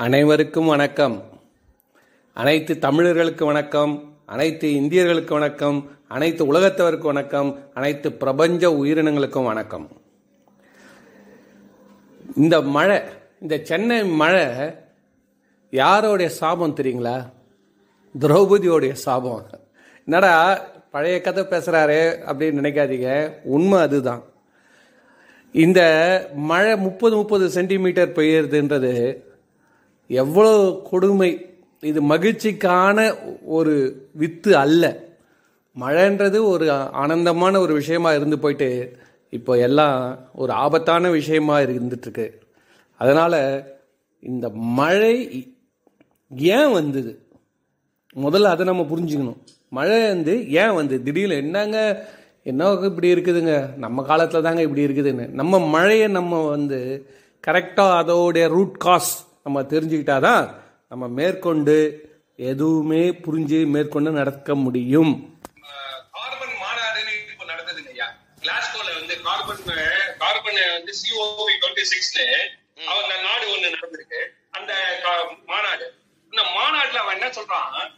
அனைவருக்கும் வணக்கம். அனைத்து தமிழர்களுக்கு வணக்கம் அனைத்து இந்தியர்களுக்கு வணக்கம் அனைத்து உலகத்தவருக்கு வணக்கம் அனைத்து பிரபஞ்ச உயிரினங்களுக்கும் வணக்கம். இந்த மழை இந்த சென்னை மழை யாரோடைய சாபம் தெரியுங்களா? திரௌபதியோடைய சாபம். என்னடா பழைய கதை பேசுகிறாரு அப்படின்னு நினைக்காதீங்க. உண்மை அதுதான். இந்த மழை முப்பது முப்பது சென்டிமீட்டர் பெய்யறதுன்றது எவ்வளோ கொடுமை. இது மகிழ்ச்சிக்கான ஒரு வித்து அல்ல. மழைன்றது ஒரு ஆனந்தமான ஒரு விஷயமா இருந்து போயிட்டு இப்போ எல்லாம் ஒரு ஆபத்தான விஷயமா இருந்துட்டுருக்கு. அதனால் இந்த மழை ஏன் வந்தது? முதல்ல அதை நம்ம புரிஞ்சுக்கணும். மழை வந்து ஏன் வந்து? திடீர்னு என்னங்க என்ன இப்படி இருக்குதுங்க. நம்ம காலத்தில் தாங்க இப்படி இருக்குதுன்னு. நம்ம மழையை நம்ம வந்து கரெக்டாக அதோடைய ரூட் காஸ் நம்ம தெரிஞ்சுக்கிட்டாதான் நம்ம மேற்கொண்டு எதுவுமே புரிஞ்சு மேற்கொண்டு நடக்க முடியும். கார்பன் மாநாடுன்னு இப்போ நடந்ததுங்க ஐயா. கிளாஸ்கோல வந்து கார்பன் கார்பன் வந்து சிஓபி டுவெண்ட்டி சிக்ஸ்ல அந்த நாடு ஒண்ணு நடந்திருக்கு. அந்த கா- மாநாடு. இந்த மாநாட்டுல அவன் என்ன சொல்றான்?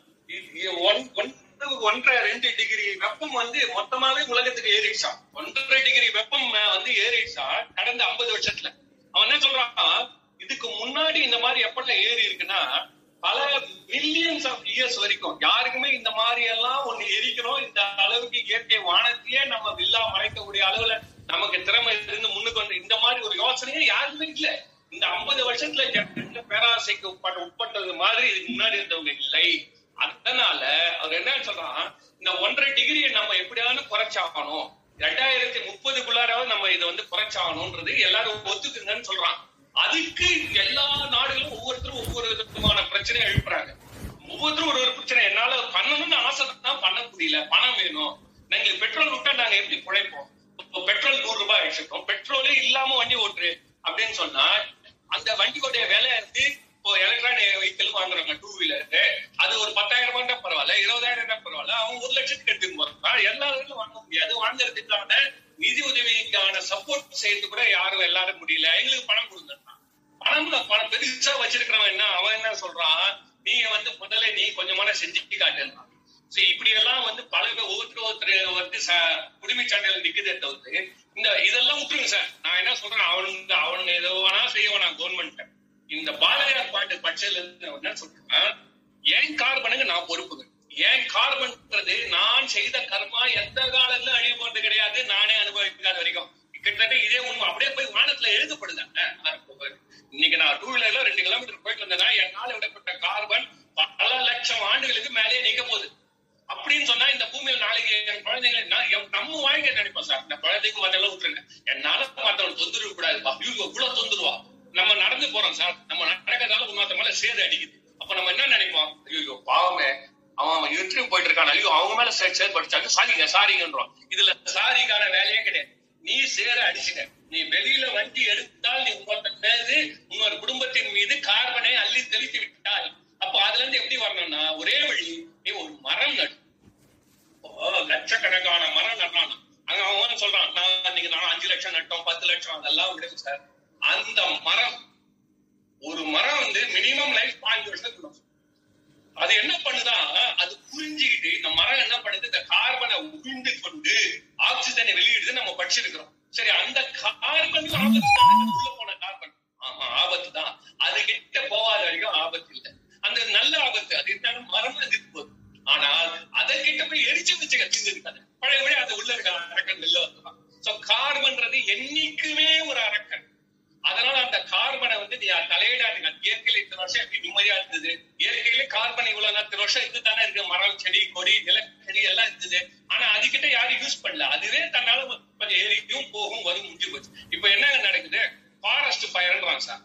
ஒன்- ஒன்றரை ரெண்டு டிகிரி வெப்பம் வந்து மொத்தமாவே உலகத்துக்கு ஏறிடுச்சான் ஒன்றரை டிகிரி வெப்பம் வந்து ஏறிடுச்சா கடந்த ஐம்பது வருஷத்துல. அவன் என்ன சொல்றான்? இதுக்கு முன்னாடி இந்த மாதிரி எப்பெல்லாம் ஏறி இருக்குன்னா பல மில்லியன்ஸ் ஆஃப் இயர்ஸ் வரைக்கும் யாருக்குமே இந்த மாதிரி எல்லாம் ஒண்ணு எரிக்கிறோம் இந்த அளவுக்கு இயற்கை வானத்தையே நம்ம வில்லா மறைக்கக்கூடிய அளவுல நமக்கு திறமை இருந்து முன்னுக்கு வந்து இந்த மாதிரி ஒரு யோசனையே யாருமே இல்ல. இந்த ஐம்பது வருஷத்துல பேராசைக்கு உட்பட்ட உட்பட்டது மாதிரி இதுக்கு முன்னாடி இருந்தவங்க இல்லை. அதனால அவர் என்ன சொல்றான்? இந்த ஒன்றரை டிகிரியை நம்ம எப்படியாவது குறைச்சாகணும். ரெண்டாயிரத்தி முப்பதுக்குள்ளாராவது நம்ம இதை வந்து குறைச்சாகணும்ன்றது எல்லாரும் ஒத்துக்குங்கன்னு சொல்றான். அதுக்கு எல்லா நாடுகளும் ஒவ்வொருத்தரும் ஒவ்வொரு விதமான பிரச்சனையை எழுப்புறாங்க. ஒவ்வொருத்தரும் ஒரு ஒரு பிரச்சனை. என்னால பண்ணணும்னு ஆசை தான் பண்ண முடியல. பணம் வேணும். நாங்க பெட்ரோல் விட்டா நாங்க எப்படி குழைப்போம் இப்போ பெட்ரோல் நூறு ரூபாய் அடிச்சிருக்கோம் பெட்ரோலே இல்லாம வண்டி ஓட்டுரு அப்படின்னு சொன்னா அந்த வண்டியோடைய விலை வந்து இப்போ எலக்ட்ரானிக் வெஹிக்கிள் வாங்குறாங்க டூ வீலர் அது ஒரு பத்தாயிரம் ரூபாய் பரவாயில்ல இருபதாயிரம் ரூபாய் பரவாயில்ல அவங்க ஒரு லட்சத்துக்கு எடுத்துட்டு போறான் எல்லாரும் வாங்க முடியாது. வாங்குறதுக்கான நிதி உதவிக்கான சப்போர்ட் செய்யறது கூட யாரும் எல்லாரும் முடியல. எங்களுக்கு பணம் கொடுங்க. பணம் பணம் பெருசா வச்சிருக்கிறவன் என்ன? அவன் என்ன சொல்றான்? நீ வந்து முதல்ல நீ கொஞ்சமான செஞ்சு காட்டுறான். சரி இப்படி எல்லாம் வந்து பல ஒவ்வொருத்தர் ஒருத்தர் வந்து ச- குடிமை சான்றிதழ் நிக்குதே தவிர்த்து இந்த இதெல்லாம் விட்டுருங்க சார். நான் என்ன சொல்றேன்? அவன் அவனுங்க ஏதோ வேணா செய்யவனா கவர்மெண்ட் இந்த பாரதியார் பாட்டு பட்சத்துல இருந்து என்ன சொல்றேன் ஏன் கார்பனுக்கு நான் பொறுப்புங்க ஏன் கார்பன்ன்றது நான் செய்த கர்மா எந்த காலத்துல அழிய போறது கிடையாது நானே அனுபவிக்காத வரைக்கும். கிட்டத்தட்ட இதே உண்மை. அப்படியே போய் வானத்துல எழுதப்படுது இன்னைக்கு நான் டூ வீலர்ல ரெண்டு கிலோமீட்டர் போயிட்டு இருந்தேன்னா என்னால் விடப்பட்ட கார்பன் பல லட்சம் ஆண்டுகளுக்கு மேலேயே நிக்க போகுது. அப்படின்னு சொன்னா இந்த பூமியில் நாளைக்கு என் குழந்தைகளை நான் நம்ம வாழ்க்கை நினைப்போம் சார்? இந்த குழந்தைக்கு மத்தெல்லாம் விட்டுருங்க. என்னால மத்தவன் தொந்தரவு கூடாதுப்பா. இவங்க இவ்வளவு தொந்தருவா? நம்ம நடந்து போறோம் சார். நம்ம நடக்கிறதால இன்னொருத்த மேல சேது அடிக்குது. அப்ப நம்ம என்ன நினைப்போம்? ஐயோ பாவமே. அவன் அவன் இன்டர்வியூ போயிட்டு இருக்கான். ஐயோ அவங்க மேல சேர் படிச்சாங்க சாரிங்க சாரிங்கன்றோம் இதுல சாரிக்கான வேலையை கிடையாது நீ அடிச்சிட்ட நீ வெளியில வண்டி எடுத்தால் நீ இன்னொருத்தன் மீது இன்னொரு குடும்பத்தின் மீது கார்பனை அள்ளி தெளித்து விட்டால் அப்ப அதுல இருந்து எப்படி வரணும்னா ஒரே வழி நீ ஒரு மரம் நடு. லட்சக்கணக்கான மரம் நடுறான் அங்க அவன் சொல்றான் நான் நீங்க நான் அஞ்சு லட்சம் நட்டோம் பத்து லட்சம் அதெல்லாம் விடுங்க சார். அந்த மரம் ஒரு மரம் வந்து மினிமம் லைஃப் பாஞ்சு வருஷத்துக்கு அது என்ன பண்ணுதா? அது புரிஞ்சுக்கிட்டு இந்த மரம் என்ன பண்ணுது? இந்த கார்பனை உகிழ்ந்து கொண்டு ஆக்சிஜனை வெளியிடுது நம்ம படிச்சிருக்கிறோம். சரி அந்த கார்பன் ஆபத்து உள்ள போன கார்பன் ஆமா ஆபத்து தான். அது கிட்ட போகாத வரைக்கும் ஆபத்து இல்லை. அந்த நல்ல ஆபத்து அது என்னன்னா மரம் எதிர்த்து போகுது ஆனால் அதை கிட்ட போய் எரிச்சு வச்சு கட்சிந்து பழைய பழையபடி அது உள்ள இருக்க அரக்கன் வெளில வந்துதான் சோ கார்பன்றது என்னைக்குமே ஒரு அரக்கன் அதனால அந்த கார்பனை வந்து நீ தலையிடாதுங்க இயற்கையில இத்தனை வருஷம் எப்படி நிம்மதியா இருந்தது இயற்கையிலே கார்பன் இவ்வளவு இத்தனை வருஷம் இருந்து தானே இருக்கு மரம் செடி கொடி நிலச்செடி எல்லாம் இருந்தது ஆனா அதுகிட்ட யாரும் யூஸ் பண்ணல அதுவே தன்னால கொஞ்சம் ஏறிக்கும் போகும் வரும் முடிஞ்சு போச்சு இப்ப என்ன நடக்குது ஃபாரஸ்ட் ஃபயர்ன்றாங்க சார்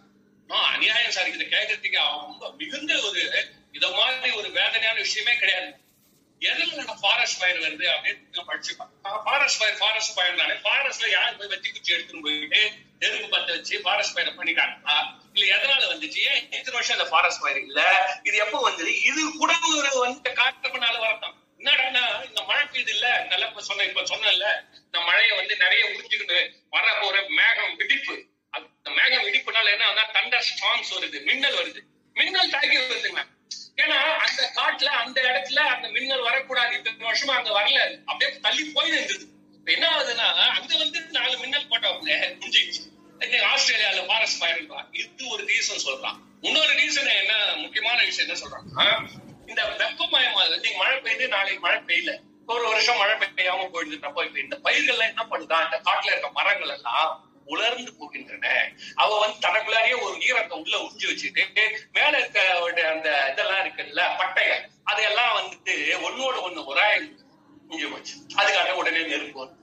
ஆ, அநியாயம் சார் இதை கேட்கறதுக்கு ரொம்ப மிகுந்த ஒரு இத மாதிரி ஒரு வேதனையான விஷயமே கிடையாது எதுல நம்ம ஃபாரஸ்ட் ஃபயர் வருது அப்படின்னு படிச்சுப்பாங்க ஃபாரஸ்ட் ஃபயர் ஃபாரஸ்ட் ஃபயர் தானே ஃபாரஸ்ட்ல யார் போய் வெட்டி குச்சி எடுத்துட்டு போயிட்டு நெருப்பு பத்த வச்சு ஃபாரஸ்ட் ஃபயர் பண்ணிட்டாங்களா? இல்ல எதனால வந்துச்சு? ஏன் இத்தனை வருஷம் அந்த ஃபாரஸ்ட் ஃபயர் இல்ல? இது எப்போ வந்தது? இது கூட ஒரு வந்து காட்டப்பனால வரட்டும். என்னடான்னா இந்த மழை பெய்யுது இல்ல? நல்லா இப்ப சொன்ன இப்ப சொன்னேன்ல இந்த மழையை வந்து நிறைய உறிஞ்சுக்கிட்டு வர போற மேகம் வெடிப்பு. அந்த மேகம் வெடிப்புனால என்ன தண்டர் ஸ்ட்ராங்ஸ் வருது மின்னல் வருது. மின்னல் தாக்கி வருதுங்க. ஏன்னா அந்த காட்டுல அந்த இடத்துல அந்த மின்னல் வரக்கூடாது. இத்தனை வருஷமா அங்க வரல. அப்படியே தள்ளி போய் இருந்தது என்ன ஆகுதுன்னா அங்க வந்து நாலு மின்னல் போட்டவங்க முடிஞ்சிச்சு இன்னைக்கு ஆஸ்திரேலியால ஃபாரஸ்ட் ஃபயர் இது ஒரு ரீசன் சொல்றான். இன்னொரு ரீசன் என்ன முக்கியமான விஷயம் என்ன சொல்றாங்கன்னா இந்த வெப்பமயமானது இன்னைக்கு மழை பெய்யுது நாளைக்கு மழை பெய்யல. ஒரு வருஷம் மழை பெய்யாம போயிடுதுன்றப்போ இப்ப இந்த பயிர்கள்லாம் என்ன பண்ணுதா? இந்த காட்டுல இருக்க மரங்கள் எல்லாம் உலர்ந்து போகின்றன. அவ வந்து தனக்குள்ளாரியே ஒரு ஈரத்தை உள்ள உறிஞ்சி வச்சுட்டு மேல இருக்க ஒரு அந்த இதெல்லாம் இருக்குல்ல பட்டைகள் அதையெல்லாம் வந்துட்டு ஒன்னோட ஒண்ணு உராய் உறிஞ்சி போச்சு அதுக்காக உடனே நெருப்பு வருது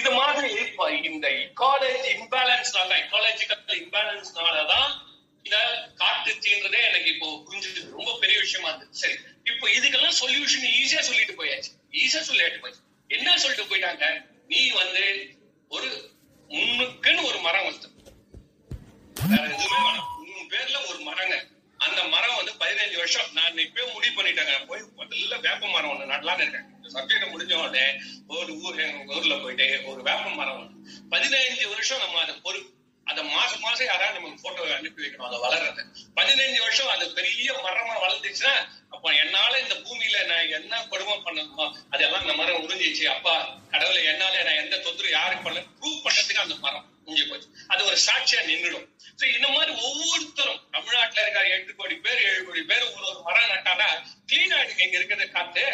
இது மாதிரி இப்ப இந்த இக்காலஜி இம்பேலன்ஸ்னால இக்காலஜிக்கல் இம்பேலன்ஸ்னாலதான் இந்த காட்டு தீன்றதே எனக்கு இப்போ புரிஞ்சது ரொம்ப பெரிய விஷயமா இருந்தது சரி இப்போ இதுக்கெல்லாம் சொல்யூஷன் ஈஸியா சொல்லிட்டு போயாச்சு ஈஸியா சொல்லிட்டு போயாச்சு என்ன சொல்லிட்டு போயிட்டாங்க நீ வந்து ஒரு முன்னுக்குன்னு ஒரு மரம் வச்சு வேற எதுவுமே வேணாம் உன் பேர்ல ஒரு மரங்க அந்த மரம் வந்து பதினஞ்சு வருஷம். நான் இப்பவே முடிவு பண்ணிட்டேங்க. போய் முதல்ல வேப்ப மரம் ஒண்ணு நடலான்னு இருக்கேன். சப்ஜெக்ட் முடிஞ்ச உடனே ஒரு ஊர் எங்க ஊர்ல போயிட்டு ஒரு வேப்ப மரம் ஒண்ணு. பதினஞ்சு வருஷம் நம்ம அதை பொறு அந்த மாசம் மாசம் யாராவது நமக்கு போட்டோ அனுப்பி வைக்கணும். அதை வளர்றது. பதினஞ்சு வருஷம் அது பெரிய மரமா வளர்ந்துச்சுன்னா அப்ப என்னால இந்த பூமியில நான் என்ன கொடுமை பண்ணணுமோ அதெல்லாம் இந்த மரம் உறிஞ்சிச்சு. அப்பா கடவுளை என்னால நான் எந்த தொந்தரவு யாருக்கு பண்ண ப்ரூவ் பண்றதுக்கு அந்த மரம் முடிஞ்சு போச்சு. சாட்சியா நின்றுடும் சோ இந்த மாதிரி ஒவ்வொருத்தரும் தமிழ்நாட்டுல இருக்க எட்டு கோடி பேர் ஏழு கோடி பேர் ஒரு ஒரு மரம் நட்டானா கிளீனா இருக்கு இங்க இருக்கிறத காத்து.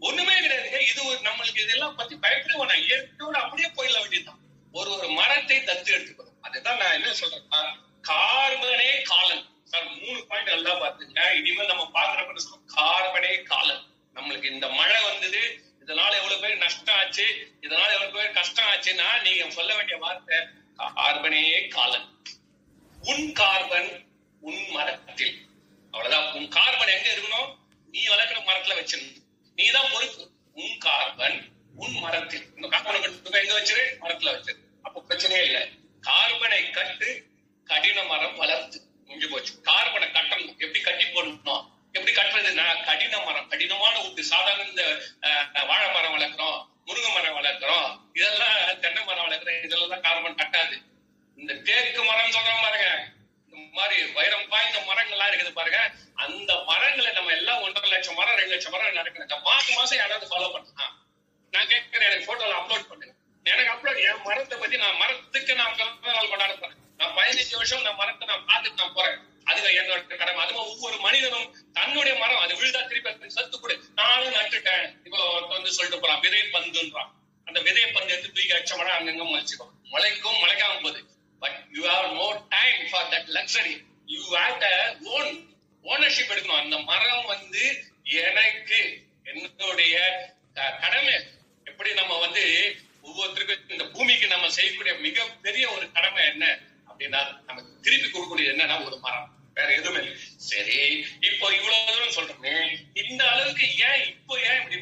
ஒண்ணுமே கிடையாது. இது ஒரு நம்மளுக்கு இதெல்லாம் பத்தி பயப்பட வேணாம். இயற்கையோட அப்படியே போயிட வேண்டியதுதான். ஒரு ஒரு மரத்தை தத்து எடுத்துக்கணும். அதுதான் நான் என்ன சொல்றேன்? கார்பனே காலன். சார் மூணு பாயிண்ட் நல்லா பாத்துங்க இனிமேல் நம்ம பாக்குறப்ப சொல்றோம்? கார்பனே காலன். நம்மளுக்கு இந்த மழை வந்தது இதனால எவ்வளவு பேர் நஷ்டம் ஆச்சு இதனால எவ்வளவு பேர் கஷ்டம் ஆச்சுன்னா நீங்க சொல்ல வேண்டிய வார்த்தை கார்பனே காலன். உன் கார்பன் உன் மரத்தில். அவ்வளவுதான். உன் கார்பன் எங்க இருக்கணும்? நீ வளர்க்கிற மரத்துல வச்சிருந்த நீ தான் பொறுப்பு. உன் கார்பன் உன் மரத்தில். இந்த கார்பனை எங்க வச்சிரு மரத்துல வச்சிரு. அப்ப பிரச்சனையே இல்லை. கார்பனை கட்டு கடின மரம் வளர்த்து. முடிஞ்சு போச்சு. கார்பனை கட்டணும். எப்படி கட்டி போடணும்? எப்படி கட்டுறதுன்னா கடின மரம். கடினமான உட்டு. சாதாரண இந்த வாழை மரம் வளர்க்குறோம் முருங்கை மரம் வளர்க்குறோம் இதெல்லாம் தென்னை மரம் வளர்க்குறோம் இதெல்லாம் தான் கார்பன் கட்டாது இந்த தேக்கு மரம் சொல்றோம் பாருங்க இந்த மாதிரி வைரம் பாய்ந்த மரங்கள்லாம் இருக்குது பாருங்க அந்த மரங்களை நம்ம எல்லாம் ஒன்றரை லட்சம் மரம் ரெண்டு லட்சம் மரம் நடக்குது மாசம் மாசம் யாராவது ஃபாலோ பண்ணலாம் நான் கேட்கிறேன் எனக்கு போட்டோல அப்லோட் பண்ணுங்க எனக்கு அப்லோட் என் மரத்தை பத்தி நான் மரத்துக்கு நான் பிறந்த நாள் கொண்டாட போறேன் நான் பதினஞ்சு வருஷம் நான் மரத்தை நான் பார்த்துட்டு நான் போறேன் அதுக்கு என்னோட கடமை அது மாதிரி ஒவ்வொரு மனிதனும் தன்னுடைய மரம் அது விழுதா திருப்பி அதுக்கு சத்து கொடு நானும் நட்டுட்டேன் இப்போ ஒருத்தன் வந்து சொல்லிட்டு போறான். விதை பந்துன்றான். அந்த விதை பந்து எடுத்து தூக்கி அடிச்ச மரம் அங்கங்க முளைச்சிக்கும் முளைக்கும் முளைக்காம போகுது. But you have no time for that luxury you had own ownership எடுக்கணும். அந்த மரம் வந்து எனக்கு என்னுடைய கடமை. எப்படி நம்ம வந்து ஒவ்வொருத்தருக்கும் இந்த பூமிக்கு நம்ம செய்யக்கூடிய மிகப்பெரிய ஒரு கடமை என்ன அப்படின்னா நமக்கு திருப்பி கொடுக்கக்கூடிய என்னன்னா ஒரு மரம். வேற எதுவுமே இல்லை. சரி இப்போ இவ்வளவு தூரம் சொல்றோமே. இந்த அளவுக்கு ஏன்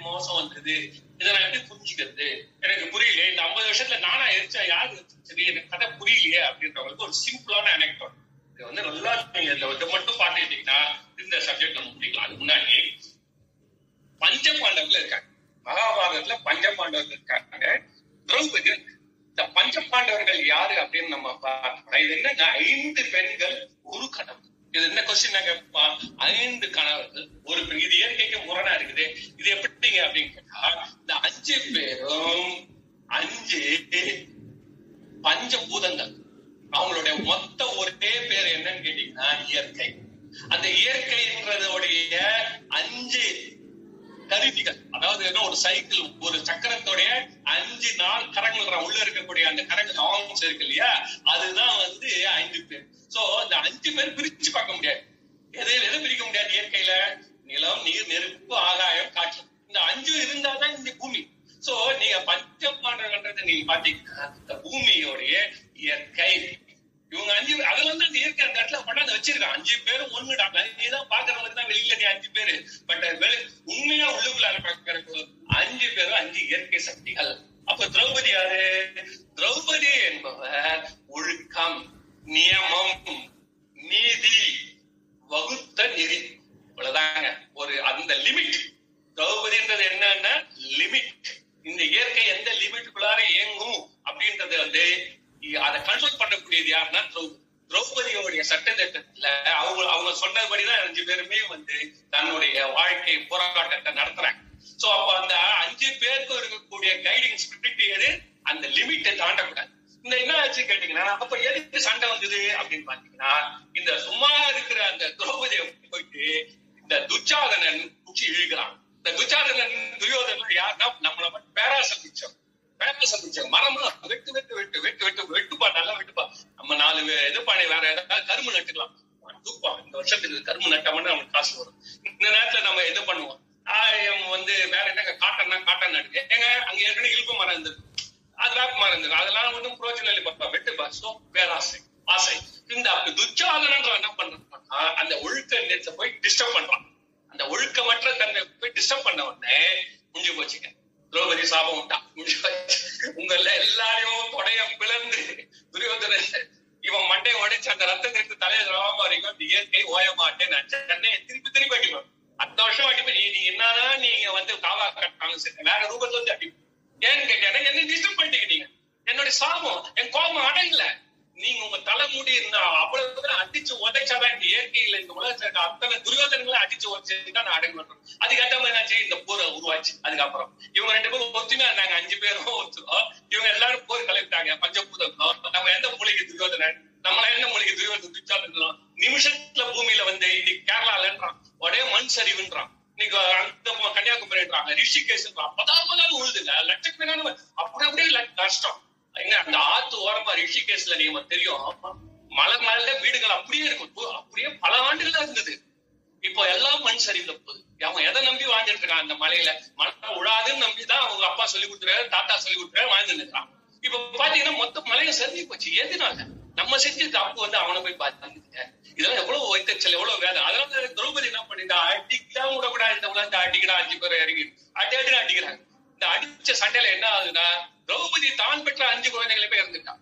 மோசம் வந்தது. இதை நான் எப்படி புரிஞ்சுக்கிறது? எனக்கு புரியல இந்த ஐம்பது வருஷத்துல நானா எரிச்சா யாரு சரி எனக்கு கதை புரியலையே அப்படின்றவங்களுக்கு ஒரு சிம்பிளான அனெக்டோட் இது வந்து நல்லா நீங்க இதை இதை மட்டும் பாத்துக்கிட்டீங்கன்னா இந்த சப்ஜெக்ட் நம்ம முடிக்கலாம். அதுக்கு முன்னாடி பஞ்ச பாண்டவர்கள் இருக்காங்க. மகாபாரதத்துல பஞ்ச பாண்டவர்கள் இருக்காங்க. திரௌபதி இந்த பஞ்ச பாண்டவர்கள் யாரு அப்படின்னு நம்ம பார்த்தோம்னா இது என்ன ஐந்து பெண்கள் ஒரு கணவன் இது என்ன கொஸ்டின் கேட்பா ஐந்து கணவர்கள் ஒரு பெண் இது இயற்கைக்கு முரணா இருக்குது. இது எப்படிங்க அப்படின்னு கேட்டா இந்த அஞ்சு பேரும் அஞ்சு பஞ்ச பூதங்கள் அவங்களுடைய மொத்த ஒரே பேர் என்னன்னு கேட்டீங்கன்னா இயற்கை. அந்த இயற்கைன்றதோடைய அஞ்சு கருவிகள். அதாவது என்ன ஒரு சைக்கிள் ஒரு சக்கரத்தோடைய அஞ்சு நாள் கரங்கள் உள்ள இருக்கக்கூடிய அந்த கரங்கள் ஆர்ம்ஸ் இருக்கு இல்லையா? அதுதான் வந்து ஐந்து பேர். சோ இந்த அஞ்சு பேர் பிரிச்சு பார்க்க முடியாது. எதையில எதை பிரிக்க முடியாது இயற்கையில? நிலம் நீர் நெருப்பு ஆகாயம் காற்று. இந்த அஞ்சு இருந்தாதான் இந்த பூமி. சோ நீங்க பஞ்சபாண்டவன்றதை நீங்க பாத்தீங்கன்னா இந்த பூமியோடைய இயற்கை. இவங்க அஞ்சு அதுல இருந்து அந்த இயற்கை அந்த இடத்துல கொண்டாந்து வச்சிருக்கான் அஞ்சு பேரும் ஒண்ணுடாங்க நீதான் பாக்குறவங்க தான் வெளியில நீ அஞ்சு பேரு. பட் உண்மையா உள்ளுக்குள்ள பாக்குற அந்த லிமிட்டை தாண்டக்கூடாது. இந்த என்ன ஆச்சு கேட்டீங்கன்னா அப்ப எதுக்கு சண்டை வந்தது அப்படின்னு பாத்தீங்கன்னா இந்த சும்மா இருக்கிற அந்த திரௌபதியை போயிட்டு இந்த துச்சாதனன் குச்சி இழுக்கிறான். இந்த துச்சாதனன் துரியோதனன் யாருன்னா நம்மள பேராசை பிடிச்சோம் பேராசை பிடிச்சோம் மரமா வெட்டு வெட்டு வெட்டு வெட்டு வெட்டு வெட்டுப்பா நல்லா வெட்டுப்பா நம்ம நாலு வே- இது பண்ணி வேற ஏதாவது கரும்பு நட்டுக்கலாம். தூப்பா இந்த வருஷத்துக்கு கரும்பு நட்டோம்னா நமக்கு காசு வரும். இந்த நேரத்துல நம்ம இது பண்ணுவோம்? ஆயம் வந்து வேற என்ன காட்டன்னா காட்டன் நடுங்க. ஏங்க அங்க ஏற்கனவே இழுப்பு மரம் இருந்திருக்கு. அது மறந்துடும் அதெல்லாம் ஒன்றும் பிரோஜனம் இல்லை வெட்டுப்பா சோ பேராசை. ஆசை. இந்த அப்படி துச்சாதனன்ற என்ன பண்றான்னா அந்த ஒழுக்க நேரத்தை போய் டிஸ்டர்ப் பண்றான். அந்த ஒழுக்கமற்ற தன்னை போய் டிஸ்டர்ப் பண்ண உடனே முடிஞ்சு போச்சுங்க. திரௌபதி சாபம் விட்டான். முடிஞ்சு போச்சு. உங்கள எல்லாரையும் தொடைய பிளந்து துரியோதன இவன் மண்டையை உடைச்சு அந்த ரத்தம் எடுத்து தலையை திரவாம வரைக்கும் இயற்கை ஓய மாட்டேன். சென்னையை திருப்பி திருப்பி அடிப்பான். அடுத்த வருஷம் அடிப்பேன். நீ நீ நீங்க வந்து காவா கட்டாலும் சரி. வேற ரூபத்துல வந்து அடிப்பேன். ஏன்னு கேட்டேன்னா என்ன டிஸ்டர்ப் பண்ணிட்டீங்க என்னுடைய சாபம் என் கோபம் அடையல நீங்க உங்க தலைமுடி இருந்தா அவ்வளவு தூரம் அடிச்சு உதைச்சாதான் இந்த இயற்கையில இந்த உலகத்துல அத்தனை துரியோதனங்களை அடிச்சு உதைச்சுதான் நான் அடங்க மாட்டோம் அதுக்கேற்ற மாதிரி என்னாச்சு? இந்த போரை உருவாச்சு. அதுக்கப்புறம் இவங்க ரெண்டு பேரும் ஒத்துமையா இருந்தாங்க. அஞ்சு பேரும் ஒத்துரும் இவங்க எல்லாரும் போர் கலைவிட்டாங்க. பஞ்சபூதம் நம்ம எந்த மூலிகை துரியோதனன் நம்மள என்ன மூலிகை துரியோதன? துச்சாதனம் நிமிஷத்துல பூமியில வந்து இன்னைக்கு கேரளாலன்றான். உடனே மண் சரிவுன்றான். இன்னைக்கு அந்த பக்கம் கன்னியாகுமரின்றாங்க ரிஷிகேஷ்ன்றான் அப்பதான் அப்பதான் உழுது இல்ல லட்சக்கணக்கான அப்படி அப்படியே நஷ்டம் எங்க அந்த ஆத்து ஓரமா ரிஷிகேஷ்ல நீங்க தெரியும். மலை மேல வீடுகள் அப்படியே இருக்கும். அப்படியே பல ஆண்டுகளா இருந்தது. இப்போ எல்லாம் மண் சரிவுல போகுது. அவன் எதை நம்பி வாழ்ந்துட்டு இருக்கான் அந்த மலையில? மழை உழாதுன்னு நம்பிதான் அவங்க அப்பா சொல்லி கொடுத்துறாரு தாத்தா சொல்லி கொடுத்துறாரு வாழ்ந்துட்டு இருக்கான் இப்ப பாத்தீங்கன்னா மொத்த மலையை சரிஞ்சு போச்சு. எதுனால? நம்ம செஞ்ச தப்பு வந்து அவனை போய் பார்த்தாங்க இதெல்லாம் எவ்வளவு வைத்தச்சல் எவ்வளவு வேலை அதனால திரௌபதி என்ன பண்ணிட்டா? உட்காந்து இந்த அஞ்சு பேர் இறங்கி அடி அடிக்கிறாங்க. இந்த அடிச்ச சண்டையில என்ன ஆகுதுன்னா திரௌபதி தான் பெற்ற அஞ்சு குழந்தைகளை போய் இறந்துட்டான்.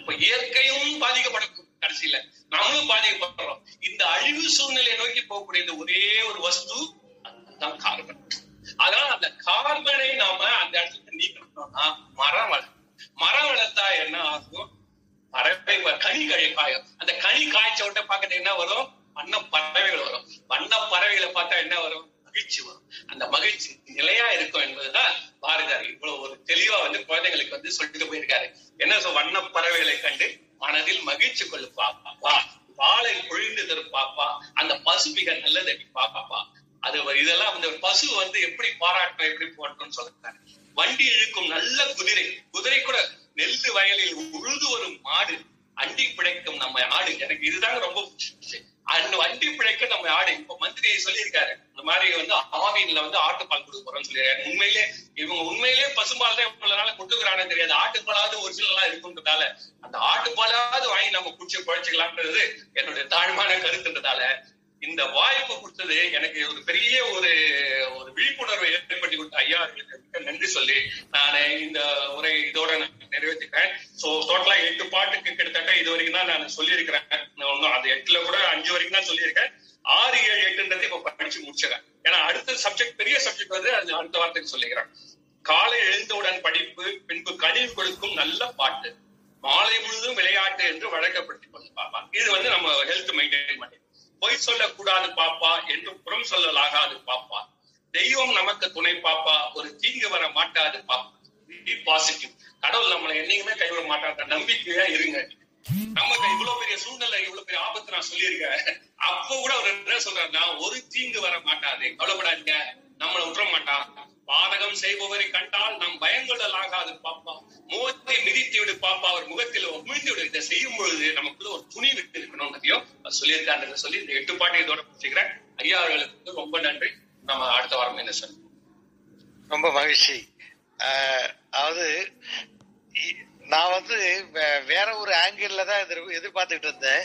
இப்ப இயற்கையும் பாதிக்கப்படும் கடைசியில. நம்மளும் பாதிக்கப்படுறோம். இந்த அழிவு சூழ்நிலையை நோக்கி போகக்கூடிய இந்த ஒரே ஒரு வஸ்து அதுதான் கார்பன் அதனால அந்த கார்பனை நாம அந்த இடத்துல நீக்கணும்னா மரம் வளரும் மரம் வளர்த்தா என்ன ஆகும்? பறவை கனி கழி காயும் அந்த கனி காய்ச்ச உடனே பாக்கிட்டு என்ன வரும்? அண்ணன் பறவைகள் வரும். வண்ண பறவைகளை பார்த்தா என்ன வரும்? மகிழ்ச்சி வரும். அந்த மகிழ்ச்சி நிலையா இருக்கும் என்பதுதான் பாரதியார் இவ்வளவு ஒரு தெளிவா வந்து குழந்தைங்களுக்கு வந்து சொல்லிட்டு போயிருக்காரு. என்ன சொல் வண்ண பறவைகளை கண்டு மனதில் மகிழ்ச்சி கொள்ளு பாப்பா. வாழை பொழிந்து தரும் பாப்பா. அந்த பசு மிக நல்லதடி பாப்பாப்பா? அது ஒரு- இதெல்லாம் அந்த பசு வந்து எப்படி பாராட்டணும் எப்படி போட்டோம்னு சொல்றாரு. வண்டி இழுக்கும் நல்ல குதிரை. குதிரை கூட நெல்லு வயலில் உழுது வரும் மாடு. அண்டி பிழைக்கும் நம்ம ஆடு. எனக்கு இதுதான் ரொம்ப பிடிச்சிருச்சு. அந்த வண்டி பிழைக்க நம்ம ஆடு. இப்ப மந்திரி சொல்லியிருக்காரு இந்த மாதிரி வந்து ஆவின்ல வந்து ஆட்டுப்பால் கொடுக்க போறோம்னு சொல்லியிருக்காரு. உண்மையிலே இவங்க உண்மையிலே பசும்பால் தான் இவ்வளவு நாள கொடுக்குறானே தெரியாது. ஆட்டுப்பாலாவது ஒரிஜினலா இருக்குன்றதால அந்த ஆட்டுப்பாலாவது வாங்கி நம்ம குடிச்சு குழைச்சிக்கலாம்ன்றது என்னுடைய தாழ்மான கருத்துன்றதால இந்த வாய்ப்பு கொடுத்தது எனக்கு ஒரு பெரிய ஒரு ஒரு விழிப்புணர்வை ஏற்படுத்தி கொடுத்த ஐயா அவர்களுக்கு நன்றி சொல்லி நான் இந்த உரை இதோட நான் நிறைவேற்றிக்கிறேன் எட்டு பாட்டுக்கு கிட்டத்தட்ட இது வரைக்கும் தான் நான் சொல்லியிருக்கிறேன். நான் அது எட்டுல கூட அஞ்சு வரைக்கும் தான் சொல்லியிருக்கேன். ஆறு ஏழு எட்டுன்றது இப்ப படிச்சு முடிச்சிடறேன் ஏன்னா அடுத்த சப்ஜெக்ட் பெரிய சப்ஜெக்ட் வந்து அது அடுத்த வார்த்தைக்கு சொல்லிக்கிறேன். காலை எழுந்தவுடன் படிப்பு பின்பு கனிவு கொடுக்கும் நல்ல பாட்டு. மாலை முழுதும் விளையாட்டு என்று வழக்கப்படுத்திக் கொண்டு பாப்பா. இது வந்து நம்ம ஹெல்த் மெயின்டைன் பண்ணி. பொய் சொல்லக்கூடாது பாப்பா என்று புறம் சொல்லலாகாது பாப்பா. தெய்வம் நமக்கு துணை பாப்பா. ஒரு தீங்கு வர மாட்டாது பாப்பா. பாசிட்டிவ் கடவுள் நம்மளை என்னைக்குமே கைவிட மாட்டாங்க நம்பிக்கையா இருங்க. நமக்கு இவ்வளவு பெரிய சூழ்நிலை இவ்வளவு பெரிய ஆபத்து நான் சொல்லியிருக்கேன். அப்ப கூட அவர் என்ன சொல்றாருன்னா ஒரு தீங்கு வர மாட்டாது. கவலைப்படாதீங்க. நம்மளை விட்டுற மாட்டான் பாதகம் செய்பவரை கண்டால் நாம் பயங்கொள்ளலாகாது பாப்பா. முகத்தை மிதித்து விடு பாப்பா. அவர் முகத்தில் உமிழ்ந்து விடு. இதை செய்யும் பொழுது நமக்குள்ள ஒரு துணி விட்டு இருக்கணும்ன்றதையும் அவர் சொல்லியிருக்காரு சொல்லி இந்த எட்டு பாட்டை இதோட முடிச்சுக்கிறேன். ஐயா அவர்களுக்கு ரொம்ப நன்றி. நம்ம அடுத்த வாரம் என்ன சார் ரொம்ப மகிழ்ச்சி. அதாவது நான் வந்து வே- வேற ஒரு ஆங்கிள் தான் எதிர் எதிர்பார்த்துக்கிட்டு இருந்தேன்.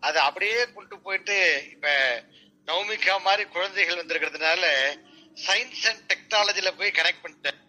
அதை அப்படியே கொண்டு போயிட்டு இப்ப நவமிகா மாதிரி குழந்தைகள் வந்திருக்கிறதுனால சயின்ஸ் அண்ட் டெக்னாலஜில போய் கனெக்ட் பண்ணிட்டேன்.